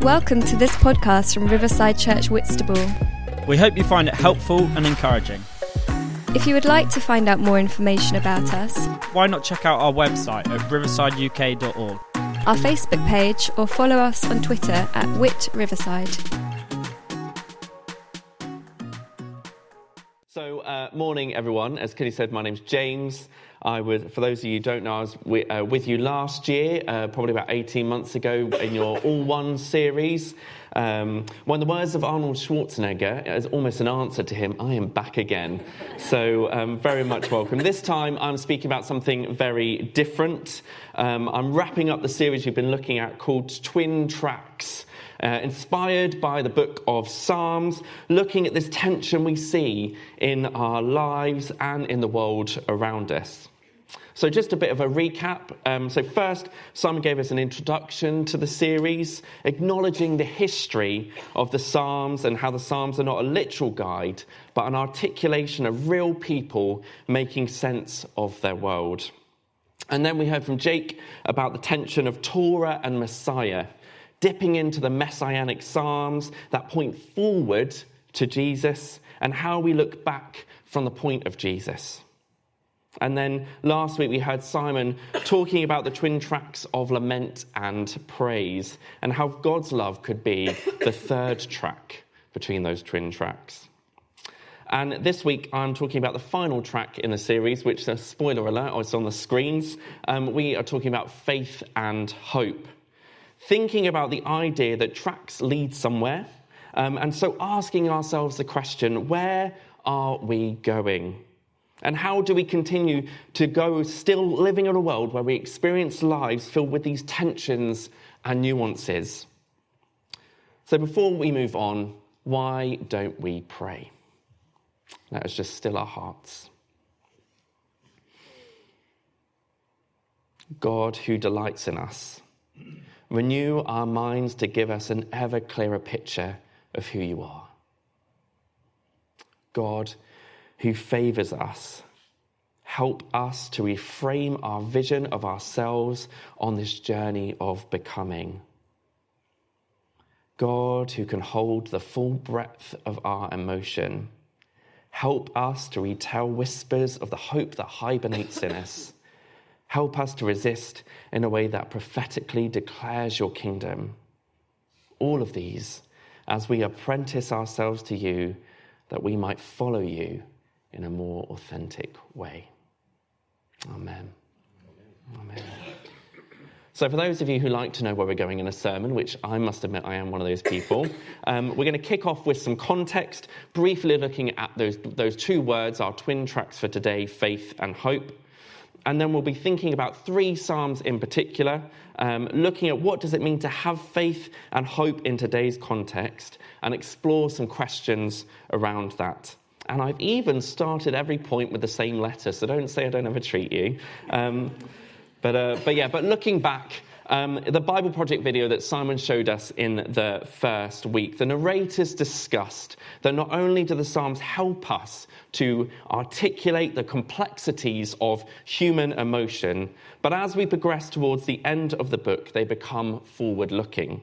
Welcome to this podcast from Riverside Church Whitstable. We hope you find it helpful and encouraging. If you would like to find out more information about us, Why not check out our website at riversideuk.org? our Facebook page, or follow us on Twitter at Wit Riverside. So, uh, morning, everyone. As Kenny said, my name's James. I was, for those of you who don't know, I was wi- uh, with you last year, uh, probably about 18 months ago, in your All One series. Um, when the words of Arnold Schwarzenegger is almost an answer to him, I am back again. So, um, very much welcome. This time, I'm speaking about something very different. Um, I'm wrapping up the series we've been looking at called Twin Tracks. Uh, inspired by the book of Psalms, looking at this tension we see in our lives and in the world around us. So, just a bit of a recap. Um, so, first, Simon gave us an introduction to the series, acknowledging the history of the Psalms and how the Psalms are not a literal guide, but an articulation of real people making sense of their world. And then we heard from Jake about the tension of Torah and Messiah, dipping into the messianic Psalms that point forward to Jesus and how we look back from the point of Jesus. And then last week we heard Simon talking about the twin tracks of lament and praise and how God's love could be the third track between those twin tracks. And this week, I'm talking about the final track in the series, which, uh, spoiler alert, it's on the screens. Um, we are talking about faith and hope. Thinking about the idea that tracks lead somewhere, um, and so asking ourselves the question where are we going? And how do we continue to go still living in a world where we experience lives filled with these tensions and nuances? So, before we move on, why don't we pray? Let us just still our hearts. God, who delights in us, renew our minds to give us an ever clearer picture of who you are. God, who favors us, help us to reframe our vision of ourselves on this journey of becoming. God, who can hold the full breadth of our emotion, help us to retell whispers of the hope that hibernates in us. Help us to resist in a way that prophetically declares your kingdom. All of these as we apprentice ourselves to you, that we might follow you in a more authentic way. Amen. Amen. So, for those of you who like to know where we're going in a sermon, which I must admit I am one of those people, um, we're going to kick off with some context, briefly looking at those, those two words, our twin tracks for today faith and hope. And then we'll be thinking about three Psalms in particular, um, looking at what does it mean to have faith and hope in today's context, and explore some questions around that. And I've even started every point with the same letter, so don't say I don't ever treat you. Um, but, uh, but yeah, but looking back, um, the Bible Project video that Simon showed us in the first week, the narrators discussed that not only do the Psalms help us to articulate the complexities of human emotion, but as we progress towards the end of the book, they become forward looking.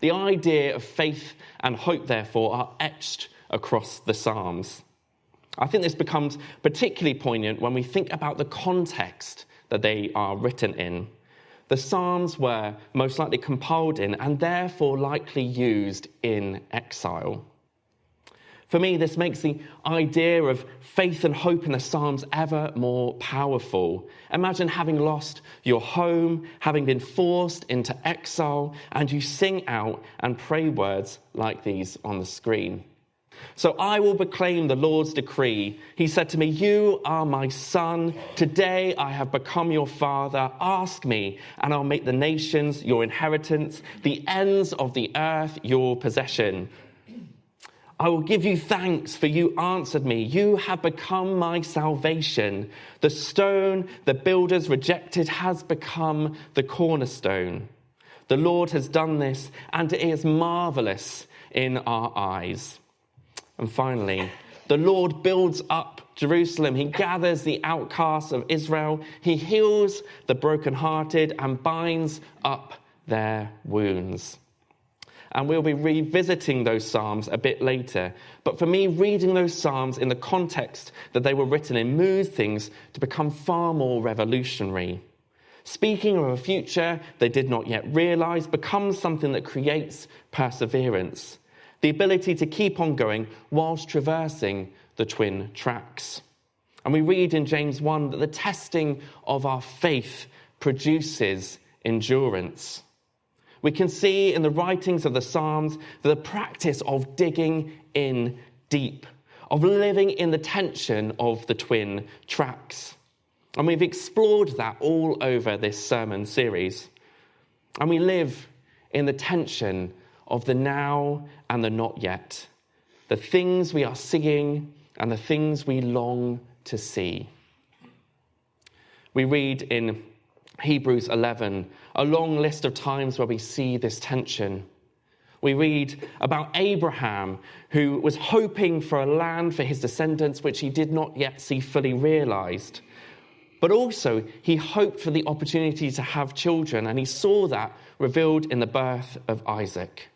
The idea of faith and hope, therefore, are etched across the Psalms. I think this becomes particularly poignant when we think about the context that they are written in. The Psalms were most likely compiled in and therefore likely used in exile. For me, this makes the idea of faith and hope in the Psalms ever more powerful. Imagine having lost your home, having been forced into exile, and you sing out and pray words like these on the screen. So I will proclaim the Lord's decree. He said to me, You are my son. Today I have become your father. Ask me, and I'll make the nations your inheritance, the ends of the earth your possession. I will give you thanks, for you answered me. You have become my salvation. The stone the builders rejected has become the cornerstone. The Lord has done this, and it is marvelous in our eyes. And finally, the Lord builds up Jerusalem. He gathers the outcasts of Israel. He heals the brokenhearted and binds up their wounds. and we'll be revisiting those Psalms a bit later. But for me, reading those Psalms in the context that they were written in moved things to become far more revolutionary. Speaking of a future they did not yet realize becomes something that creates perseverance, the ability to keep on going whilst traversing the twin tracks. And we read in James 1 that the testing of our faith produces endurance. We can see in the writings of the Psalms the practice of digging in deep, of living in the tension of the twin tracks. And we've explored that all over this sermon series. And we live in the tension of the now and the not yet, the things we are seeing and the things we long to see. We read in Hebrews 11 a long list of times where we see this tension. We read about Abraham, who was hoping for a land for his descendants, which he did not yet see fully realized. But also, he hoped for the opportunity to have children, and he saw that revealed in the birth of Isaac.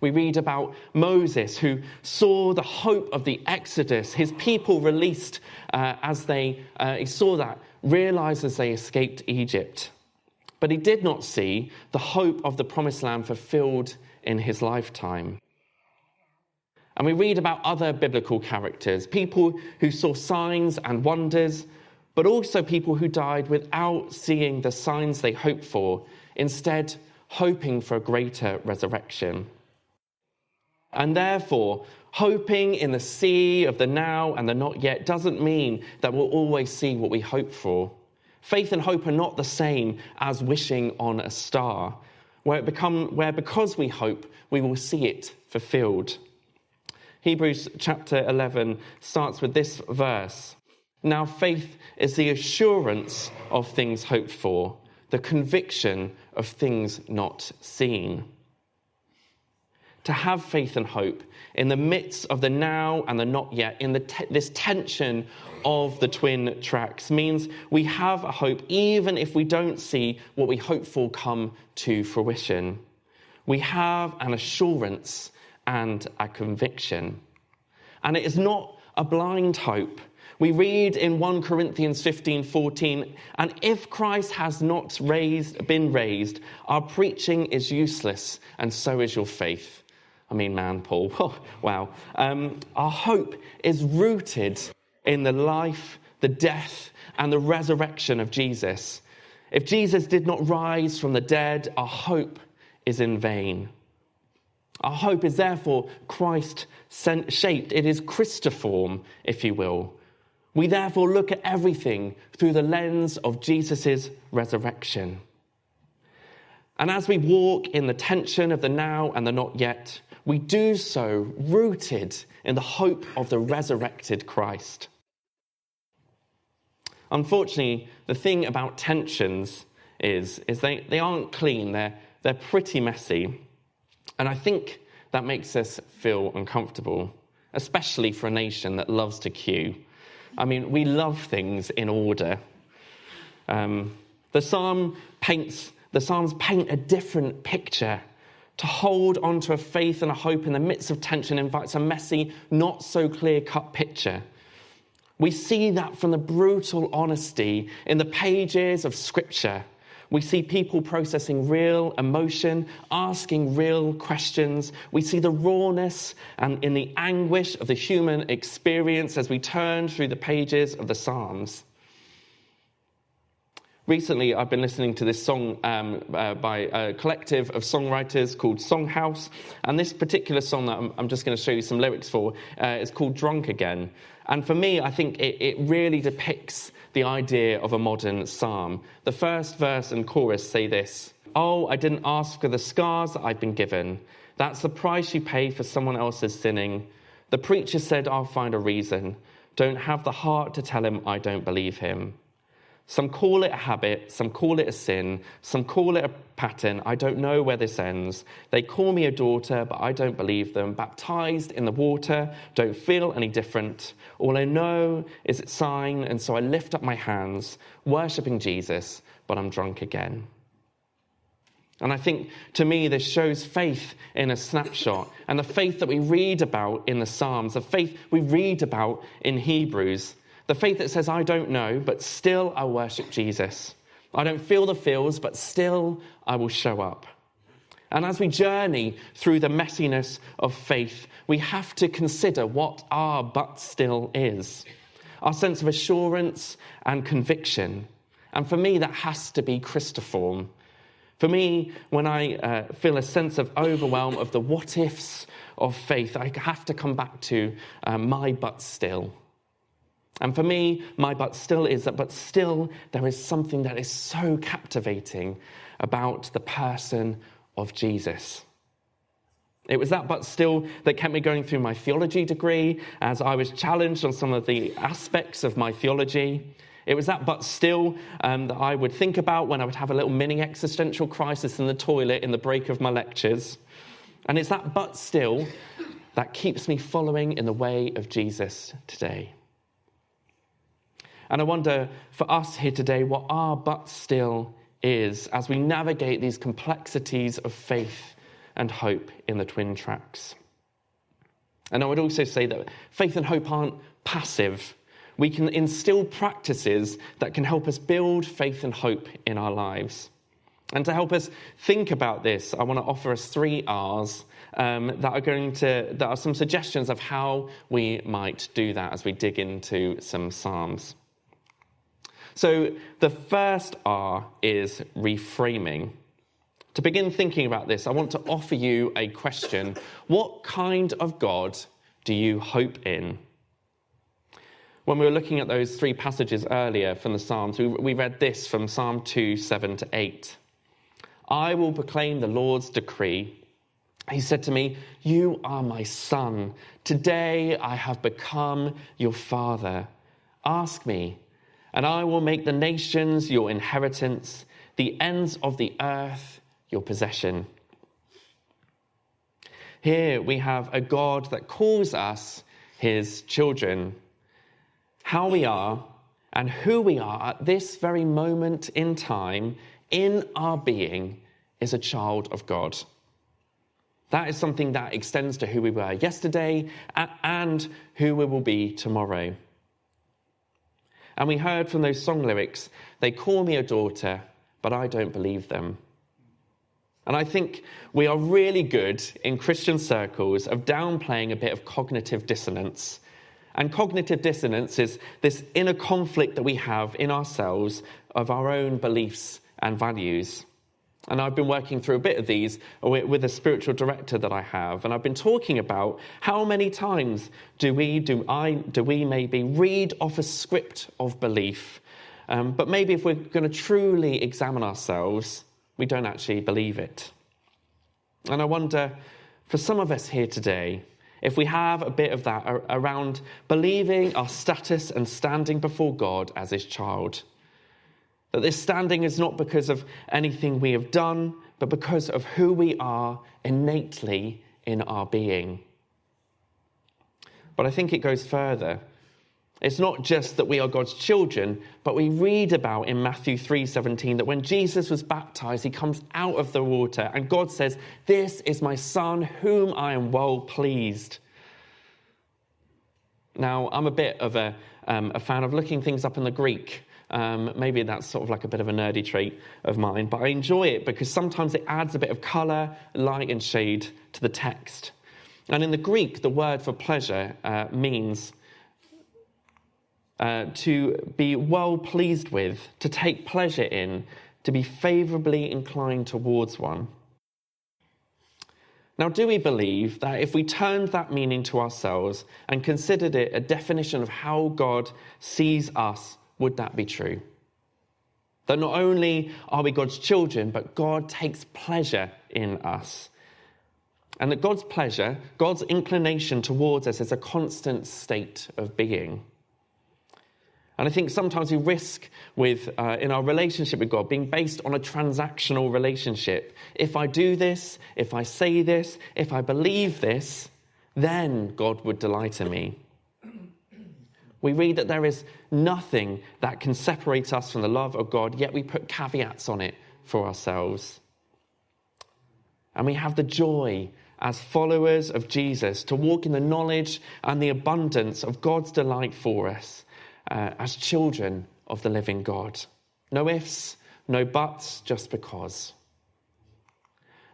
We read about Moses, who saw the hope of the Exodus, his people released uh, as they, uh, he saw that, realized as they escaped Egypt. But he did not see the hope of the promised land fulfilled in his lifetime. And we read about other biblical characters, people who saw signs and wonders, but also people who died without seeing the signs they hoped for, instead, hoping for a greater resurrection. And therefore, hoping in the sea of the now and the not yet doesn't mean that we'll always see what we hope for. Faith and hope are not the same as wishing on a star, where, it become, where because we hope, we will see it fulfilled. Hebrews chapter 11 starts with this verse. Now, faith is the assurance of things hoped for, the conviction of things not seen to have faith and hope in the midst of the now and the not yet, in this tension of the twin tracks, means we have a hope even if we don't see what we hope for come to fruition. We have an assurance and a conviction. And it is not a blind hope. We read in 1 Corinthians 15 14, and if Christ has not raised, been raised, our preaching is useless, and so is your faith. I mean, man, Paul. Wow. Um, our hope is rooted in the life, the death, and the resurrection of Jesus. If Jesus did not rise from the dead, our hope is in vain. Our hope is therefore Christ shaped. It is Christiform, if you will. We therefore look at everything through the lens of Jesus' resurrection. And as we walk in the tension of the now and the not yet, we do so rooted in the hope of the resurrected Christ. Unfortunately, the thing about tensions is, is they, they aren't clean, they're, they're pretty messy. And I think that makes us feel uncomfortable, especially for a nation that loves to queue. I mean, we love things in order. Um, the psalm paints, the psalms paint a different picture to hold onto a faith and a hope in the midst of tension invites a messy, not so clear cut picture. We see that from the brutal honesty in the pages of Scripture. We see people processing real emotion, asking real questions. We see the rawness and in the anguish of the human experience as we turn through the pages of the Psalms. Recently, I've been listening to this song um, uh, by a collective of songwriters called Songhouse. And this particular song that I'm, I'm just going to show you some lyrics for uh, is called Drunk Again. And for me, I think it, it really depicts the idea of a modern psalm. The first verse and chorus say this Oh, I didn't ask for the scars that I've been given. That's the price you pay for someone else's sinning. The preacher said, I'll find a reason. Don't have the heart to tell him I don't believe him. Some call it a habit, some call it a sin, some call it a pattern. I don't know where this ends. They call me a daughter, but I don't believe them. Baptized in the water, don't feel any different. All I know is it's sign, and so I lift up my hands, worshipping Jesus, but I'm drunk again. And I think to me, this shows faith in a snapshot and the faith that we read about in the Psalms, the faith we read about in Hebrews, the faith that says, I don't know, but still I worship Jesus. I don't feel the feels, but still I will show up. And as we journey through the messiness of faith, we have to consider what our but still is our sense of assurance and conviction. And for me, that has to be Christiform. For me, when I uh, feel a sense of overwhelm of the what ifs of faith, I have to come back to uh, my but still. And for me, my but still is that, but still, there is something that is so captivating about the person of Jesus. It was that, but still, that kept me going through my theology degree as I was challenged on some of the aspects of my theology. It was that, but still, um, that I would think about when I would have a little mini existential crisis in the toilet in the break of my lectures. And it's that, but still, that keeps me following in the way of Jesus today. And I wonder for us here today what our but still is as we navigate these complexities of faith and hope in the twin tracks. And I would also say that faith and hope aren't passive. We can instill practices that can help us build faith and hope in our lives. And to help us think about this, I want to offer us three R's um, that are going to that are some suggestions of how we might do that as we dig into some psalms. So the first R is reframing. To begin thinking about this, I want to offer you a question What kind of God do you hope in? When we were looking at those three passages earlier from the Psalms, we, read this from Psalm 2 7 to 8. I will proclaim the Lord's decree. He said to me, You are my son. Today I have become your father. Ask me, and I will make the nations your inheritance, the ends of the earth your possession. Here we have a God that calls us his children. How we are and who we are at this very moment in time in our being is a child of God. That is something that extends to who we were yesterday and who we will be tomorrow. And we heard from those song lyrics, they call me a daughter, but I don't believe them. And I think we are really good in Christian circles of downplaying a bit of cognitive dissonance. And cognitive dissonance is this inner conflict that we have in ourselves of our own beliefs and values. And I've been working through a bit of these with a spiritual director that I have. And I've been talking about how many times do we, do I, do we maybe read off a script of belief, um, but maybe if we're going to truly examine ourselves, we don't actually believe it. And I wonder, for some of us here today, if we have a bit of that around believing our status and standing before God as his child. That this standing is not because of anything we have done, but because of who we are innately in our being. But I think it goes further. It's not just that we are God's children, but we read about in Matthew 3:17 that when Jesus was baptized, he comes out of the water and God says, "This is my son whom I am well pleased." Now, I'm a bit of a, um, a fan of looking things up in the Greek um, maybe that's sort of like a bit of a nerdy trait of mine, but I enjoy it because sometimes it adds a bit of colour, light, and shade to the text. And in the Greek, the word for pleasure uh, means uh, to be well pleased with, to take pleasure in, to be favourably inclined towards one. Now, do we believe that if we turned that meaning to ourselves and considered it a definition of how God sees us would that be true? That not only are we God's children, but God takes pleasure in us. And that God's pleasure, God's inclination towards us, is a constant state of being. And I think sometimes we risk with, uh, in our relationship with God, being based on a transactional relationship. If I do this, if I say this, if I believe this, then God would delight in me we read that there is nothing that can separate us from the love of God, yet we put caveats on it for ourselves. And we have the joy as followers of Jesus to walk in the knowledge and the abundance of God's delight for us uh, as children of the living God. No ifs, no buts, just because.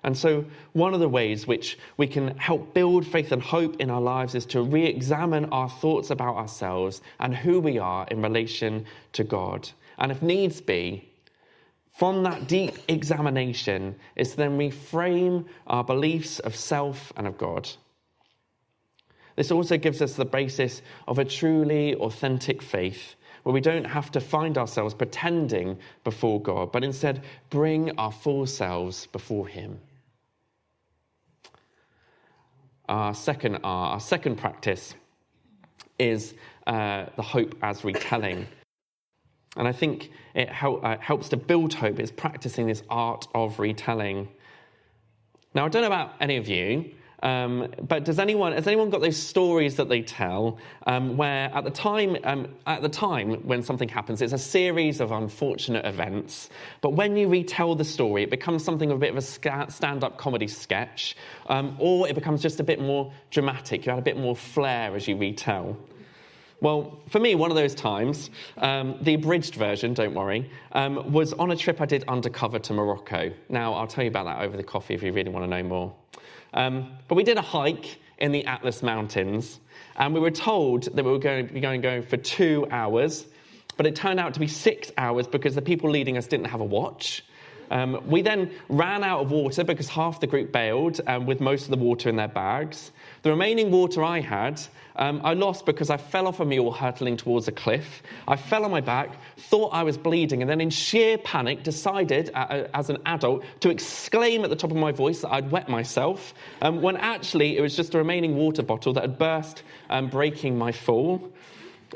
And so, one of the ways which we can help build faith and hope in our lives is to re examine our thoughts about ourselves and who we are in relation to God. And if needs be, from that deep examination is then reframe our beliefs of self and of God. This also gives us the basis of a truly authentic faith where we don't have to find ourselves pretending before God, but instead bring our full selves before Him. Our second R, our second practice is uh, the hope as retelling. And I think it uh, helps to build hope is practicing this art of retelling. Now, I don't know about any of you, um, but does anyone has anyone got those stories that they tell um, where at the time um, at the time when something happens, it's a series of unfortunate events, but when you retell the story, it becomes something of a bit of a stand-up comedy sketch, um, or it becomes just a bit more dramatic. You add a bit more flair as you retell. Well, for me, one of those times, um, the abridged version, don't worry, um, was on a trip I did undercover to Morocco. Now, I'll tell you about that over the coffee if you really want to know more. Um, but we did a hike in the Atlas Mountains, and we were told that we were going to be going, going for two hours, but it turned out to be six hours because the people leading us didn't have a watch. Um, we then ran out of water because half the group bailed um, with most of the water in their bags. The remaining water I had, um, I lost because I fell off a mule hurtling towards a cliff. I fell on my back, thought I was bleeding, and then in sheer panic decided, uh, as an adult, to exclaim at the top of my voice that I'd wet myself, um, when actually it was just a remaining water bottle that had burst, um, breaking my fall.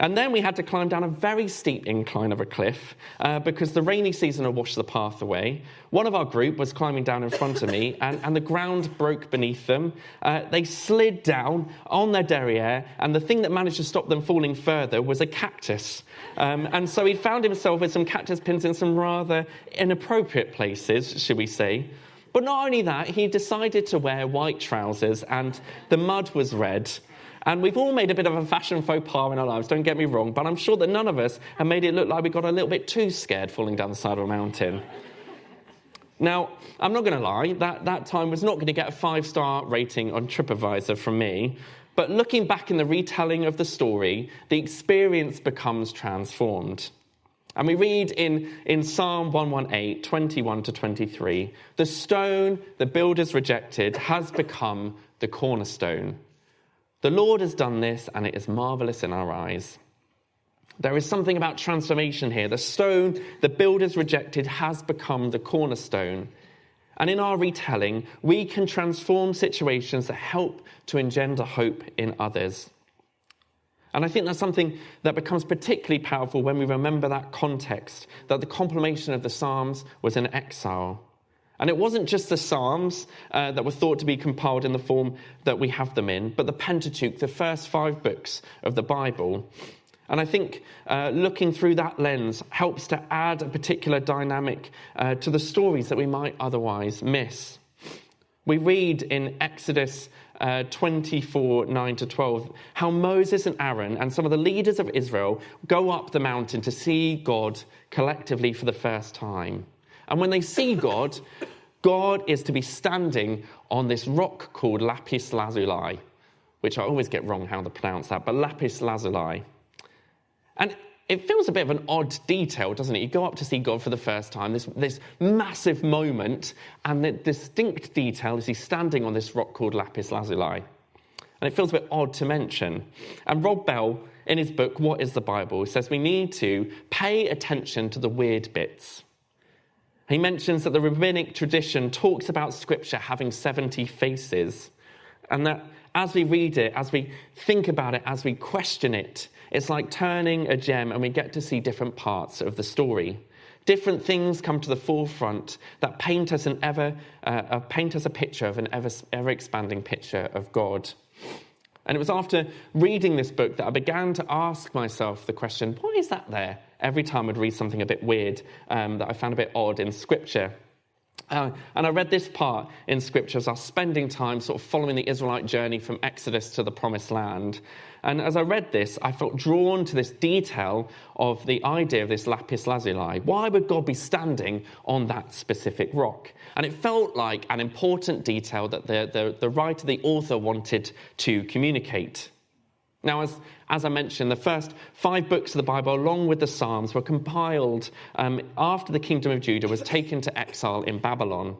And then we had to climb down a very steep incline of a cliff uh, because the rainy season had washed the path away. One of our group was climbing down in front of me, and, and the ground broke beneath them. Uh, they slid down on their derriere, and the thing that managed to stop them falling further was a cactus. Um, and so he found himself with some cactus pins in some rather inappropriate places, should we say. But not only that, he decided to wear white trousers, and the mud was red. And we've all made a bit of a fashion faux pas in our lives, don't get me wrong, but I'm sure that none of us have made it look like we got a little bit too scared falling down the side of a mountain. Now, I'm not going to lie, that, that time was not going to get a five star rating on TripAdvisor from me. But looking back in the retelling of the story, the experience becomes transformed. And we read in, in Psalm 118, 21 to 23 the stone the builders rejected has become the cornerstone. The Lord has done this, and it is marvelous in our eyes. There is something about transformation here. The stone the builders rejected has become the cornerstone. And in our retelling, we can transform situations that help to engender hope in others. And I think that's something that becomes particularly powerful when we remember that context that the compilation of the Psalms was in exile. And it wasn't just the Psalms uh, that were thought to be compiled in the form that we have them in, but the Pentateuch, the first five books of the Bible. And I think uh, looking through that lens helps to add a particular dynamic uh, to the stories that we might otherwise miss. We read in Exodus uh, 24 9 to 12 how Moses and Aaron and some of the leaders of Israel go up the mountain to see God collectively for the first time. And when they see God, God is to be standing on this rock called Lapis Lazuli, which I always get wrong how to pronounce that, but Lapis Lazuli. And it feels a bit of an odd detail, doesn't it? You go up to see God for the first time, this, this massive moment, and the distinct detail is he's standing on this rock called Lapis Lazuli. And it feels a bit odd to mention. And Rob Bell, in his book, What is the Bible, says we need to pay attention to the weird bits. He mentions that the rabbinic tradition talks about Scripture having 70 faces, and that as we read it, as we think about it, as we question it, it's like turning a gem and we get to see different parts of the story. Different things come to the forefront that paint us, an ever, uh, paint us a picture of an ever, ever expanding picture of God. And it was after reading this book that I began to ask myself the question why is that there? Every time I'd read something a bit weird um, that I found a bit odd in Scripture. Uh, and I read this part in scripture as I was spending time sort of following the Israelite journey from Exodus to the promised land. And as I read this, I felt drawn to this detail of the idea of this lapis lazuli. Why would God be standing on that specific rock? And it felt like an important detail that the, the, the writer, the author, wanted to communicate. Now, as, as I mentioned, the first five books of the Bible, along with the Psalms, were compiled um, after the kingdom of Judah was taken to exile in Babylon.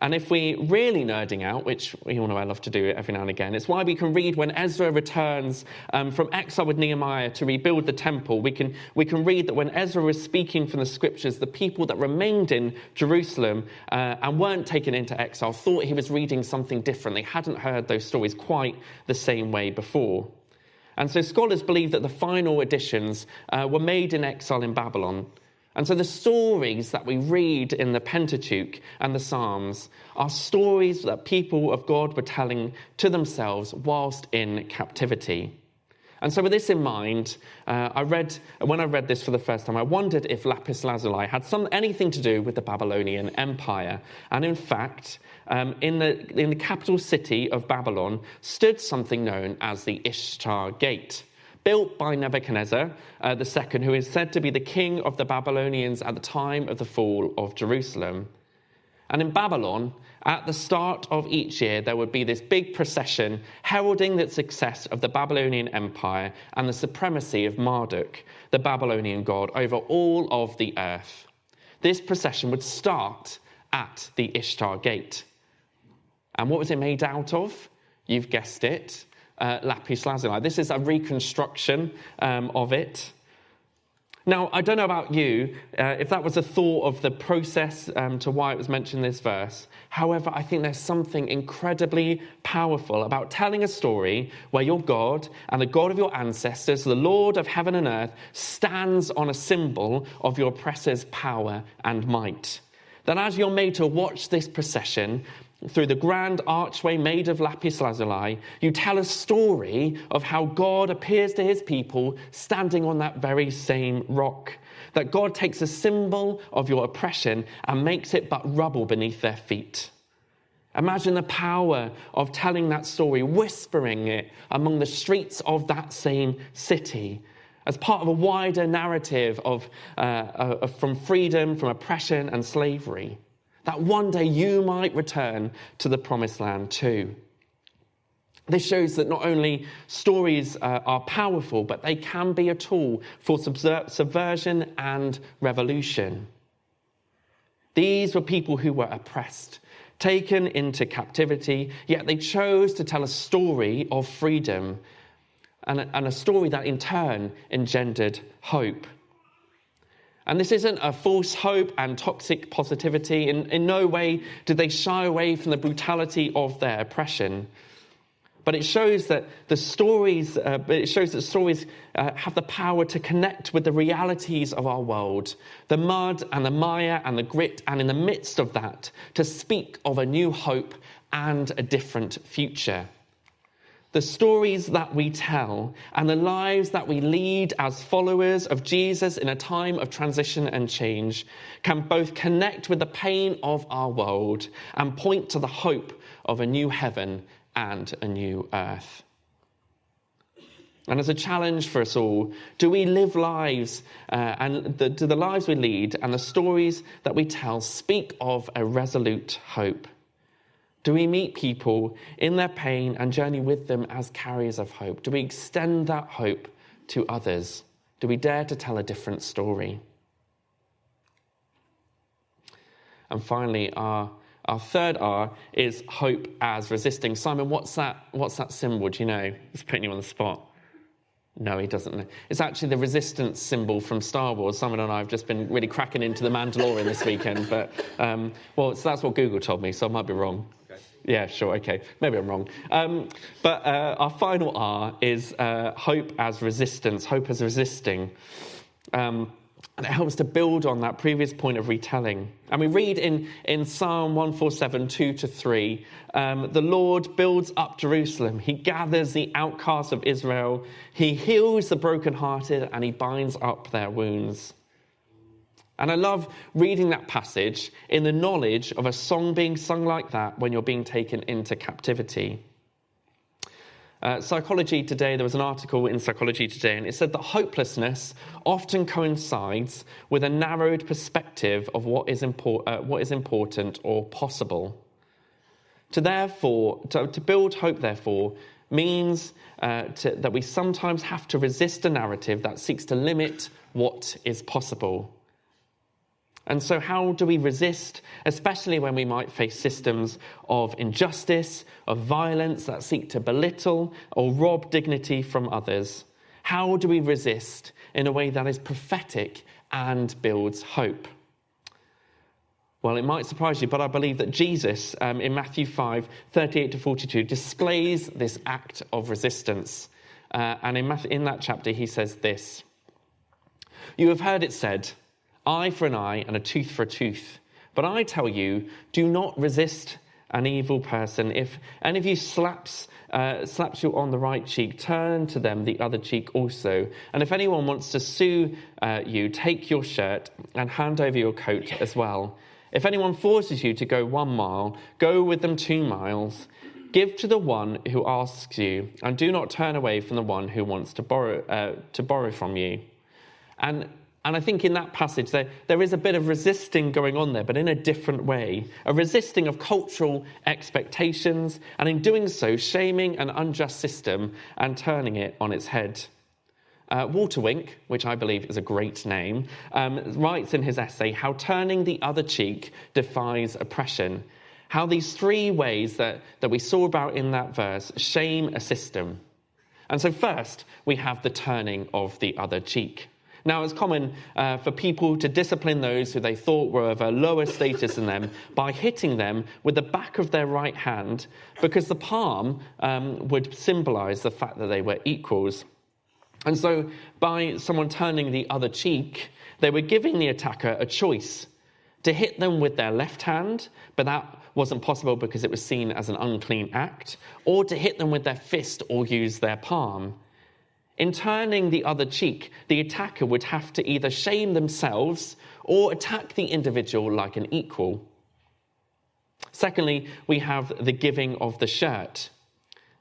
And if we're really nerding out, which we all know I love to do every now and again, it's why we can read when Ezra returns um, from exile with Nehemiah to rebuild the temple. We can, we can read that when Ezra was speaking from the scriptures, the people that remained in Jerusalem uh, and weren't taken into exile thought he was reading something different. They hadn't heard those stories quite the same way before. And so scholars believe that the final editions uh, were made in exile in Babylon. And so the stories that we read in the Pentateuch and the Psalms are stories that people of God were telling to themselves whilst in captivity. And so, with this in mind, uh, I read when I read this for the first time, I wondered if lapis lazuli had some anything to do with the Babylonian Empire. And in fact, um, in the in the capital city of Babylon stood something known as the Ishtar Gate, built by Nebuchadnezzar uh, II, who is said to be the king of the Babylonians at the time of the fall of Jerusalem. And in Babylon, at the start of each year, there would be this big procession heralding the success of the Babylonian Empire and the supremacy of Marduk, the Babylonian god, over all of the earth. This procession would start at the Ishtar Gate. And what was it made out of? You've guessed it uh, lapis lazuli. This is a reconstruction um, of it. Now, I don't know about you, uh, if that was a thought of the process um, to why it was mentioned in this verse. However, I think there's something incredibly powerful about telling a story where your God and the God of your ancestors, the Lord of heaven and earth, stands on a symbol of your oppressor's power and might. That as you're made to watch this procession, through the grand archway made of lapis lazuli, you tell a story of how God appears to his people standing on that very same rock. That God takes a symbol of your oppression and makes it but rubble beneath their feet. Imagine the power of telling that story, whispering it among the streets of that same city as part of a wider narrative of, uh, uh, from freedom, from oppression and slavery that one day you might return to the promised land too. This shows that not only stories uh, are powerful, but they can be a tool for subver- subversion and revolution. These were people who were oppressed, taken into captivity, yet they chose to tell a story of freedom and a, and a story that in turn engendered hope. And this isn't a false hope and toxic positivity. In, in no way did they shy away from the brutality of their oppression. But it shows that the stories, uh, it shows that stories uh, have the power to connect with the realities of our world, the mud and the mire and the grit, and in the midst of that, to speak of a new hope and a different future the stories that we tell and the lives that we lead as followers of Jesus in a time of transition and change can both connect with the pain of our world and point to the hope of a new heaven and a new earth. And as a challenge for us all, do we live lives uh, and the, do the lives we lead and the stories that we tell speak of a resolute hope? Do we meet people in their pain and journey with them as carriers of hope? Do we extend that hope to others? Do we dare to tell a different story? And finally, our, our third R is hope as resisting. Simon, what's that, what's that symbol? Do you know? It's putting you on the spot. No, he doesn't know. It's actually the resistance symbol from Star Wars. Simon and I have just been really cracking into the Mandalorian this weekend, but um, well, so that's what Google told me, so I might be wrong. Yeah, sure, okay. Maybe I'm wrong. Um, but uh, our final R is uh, hope as resistance, hope as resisting. Um, and it helps to build on that previous point of retelling. And we read in, in Psalm 147, 2 to 3, um, the Lord builds up Jerusalem. He gathers the outcasts of Israel. He heals the brokenhearted and he binds up their wounds. And I love reading that passage in the knowledge of a song being sung like that when you're being taken into captivity. Uh, Psychology Today, there was an article in Psychology Today, and it said that hopelessness often coincides with a narrowed perspective of what is, uh, what is important or possible. To therefore, to, to build hope, therefore, means uh, to, that we sometimes have to resist a narrative that seeks to limit what is possible. And so, how do we resist, especially when we might face systems of injustice, of violence that seek to belittle or rob dignity from others? How do we resist in a way that is prophetic and builds hope? Well, it might surprise you, but I believe that Jesus um, in Matthew 5 38 to 42 displays this act of resistance. Uh, and in, Matthew, in that chapter, he says this You have heard it said, eye for an eye and a tooth for a tooth. But I tell you, do not resist an evil person. If any of you slaps, uh, slaps you on the right cheek, turn to them the other cheek also. And if anyone wants to sue uh, you, take your shirt and hand over your coat as well. If anyone forces you to go one mile, go with them two miles. Give to the one who asks you, and do not turn away from the one who wants to borrow, uh, to borrow from you. And and I think in that passage, there, there is a bit of resisting going on there, but in a different way. A resisting of cultural expectations, and in doing so, shaming an unjust system and turning it on its head. Uh, Walter Wink, which I believe is a great name, um, writes in his essay how turning the other cheek defies oppression. How these three ways that, that we saw about in that verse shame a system. And so, first, we have the turning of the other cheek. Now, it's common uh, for people to discipline those who they thought were of a lower status than them by hitting them with the back of their right hand because the palm um, would symbolize the fact that they were equals. And so, by someone turning the other cheek, they were giving the attacker a choice to hit them with their left hand, but that wasn't possible because it was seen as an unclean act, or to hit them with their fist or use their palm. In turning the other cheek, the attacker would have to either shame themselves or attack the individual like an equal. Secondly, we have the giving of the shirt.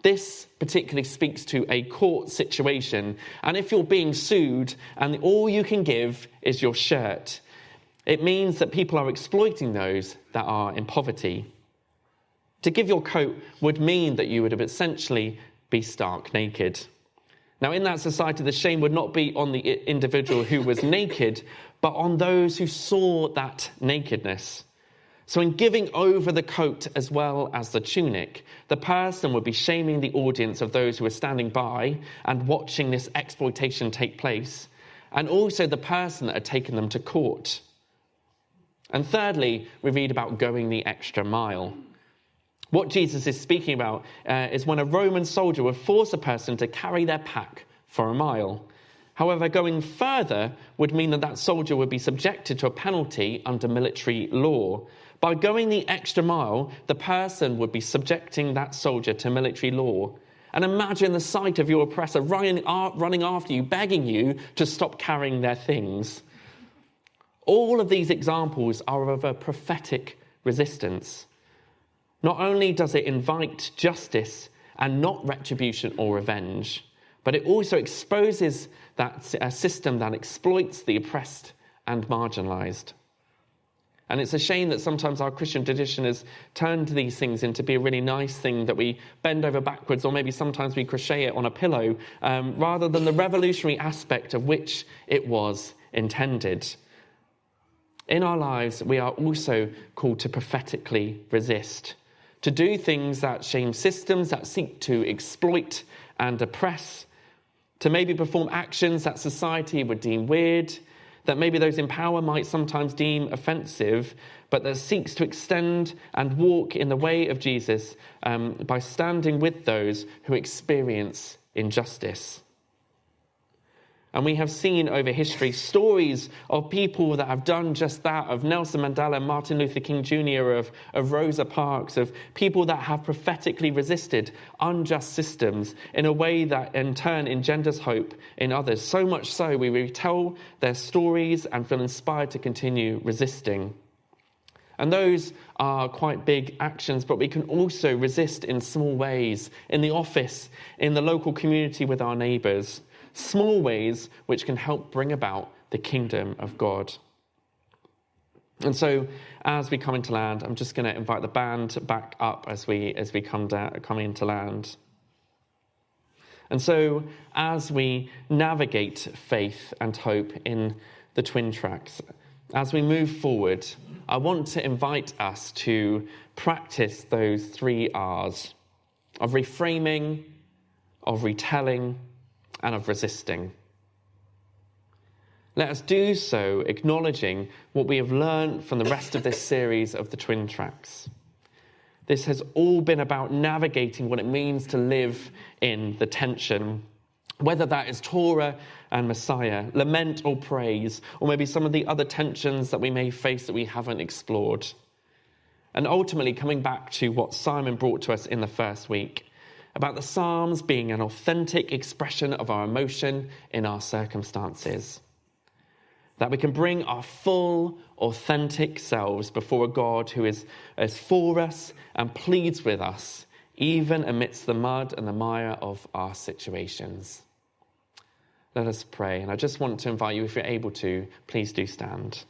This particularly speaks to a court situation, and if you're being sued and all you can give is your shirt, it means that people are exploiting those that are in poverty. To give your coat would mean that you would have essentially be stark naked. Now, in that society, the shame would not be on the individual who was naked, but on those who saw that nakedness. So, in giving over the coat as well as the tunic, the person would be shaming the audience of those who were standing by and watching this exploitation take place, and also the person that had taken them to court. And thirdly, we read about going the extra mile. What Jesus is speaking about uh, is when a Roman soldier would force a person to carry their pack for a mile. However, going further would mean that that soldier would be subjected to a penalty under military law. By going the extra mile, the person would be subjecting that soldier to military law. And imagine the sight of your oppressor running, running after you, begging you to stop carrying their things. All of these examples are of a prophetic resistance. Not only does it invite justice and not retribution or revenge, but it also exposes that a system that exploits the oppressed and marginalized. And it's a shame that sometimes our Christian tradition has turned these things into be a really nice thing that we bend over backwards, or maybe sometimes we crochet it on a pillow, um, rather than the revolutionary aspect of which it was intended. In our lives, we are also called to prophetically resist to do things that shame systems that seek to exploit and oppress, to maybe perform actions that society would deem weird, that maybe those in power might sometimes deem offensive, but that seeks to extend and walk in the way of Jesus um, by standing with those who experience injustice. And we have seen over history stories of people that have done just that of Nelson Mandela, Martin Luther King Jr., of, of Rosa Parks, of people that have prophetically resisted unjust systems in a way that in turn engenders hope in others. So much so, we retell their stories and feel inspired to continue resisting. And those are quite big actions, but we can also resist in small ways in the office, in the local community with our neighbours small ways which can help bring about the kingdom of God. And so, as we come into land, I'm just going to invite the band back up as we as we come down, come into land. And so, as we navigate faith and hope in the twin tracks, as we move forward, I want to invite us to practice those three R's of reframing, of retelling, and of resisting. Let us do so acknowledging what we have learned from the rest of this series of the twin tracks. This has all been about navigating what it means to live in the tension, whether that is Torah and Messiah, lament or praise, or maybe some of the other tensions that we may face that we haven't explored. And ultimately, coming back to what Simon brought to us in the first week about the Psalms being an authentic expression of our emotion in our circumstances. That we can bring our full, authentic selves before a God who is, is for us and pleads with us, even amidst the mud and the mire of our situations. Let us pray. And I just want to invite you, if you're able to, please do stand.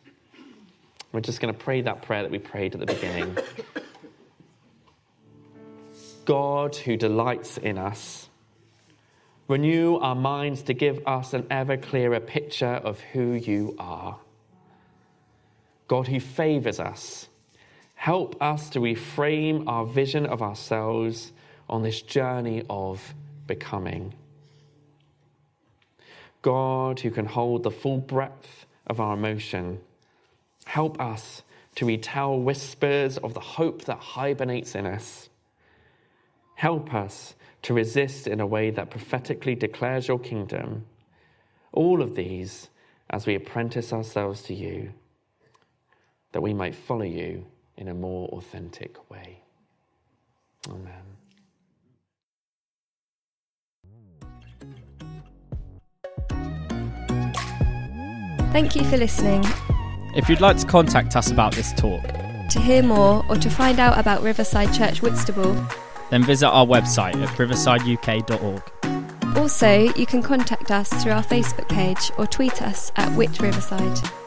We're just going to pray that prayer that we prayed at the beginning. God who delights in us. Renew our minds to give us an ever clearer picture of who you are. God who favors us, help us to reframe our vision of ourselves on this journey of becoming. God who can hold the full breadth of our emotion, help us to retell whispers of the hope that hibernates in us Help us to resist in a way that prophetically declares your kingdom. All of these as we apprentice ourselves to you, that we might follow you in a more authentic way. Amen. Thank you for listening. If you'd like to contact us about this talk, To hear more or to find out about Riverside Church Whitstable, then visit our website at riversideuk.org. also you can contact us through our Facebook page or tweet us at Wit Riverside.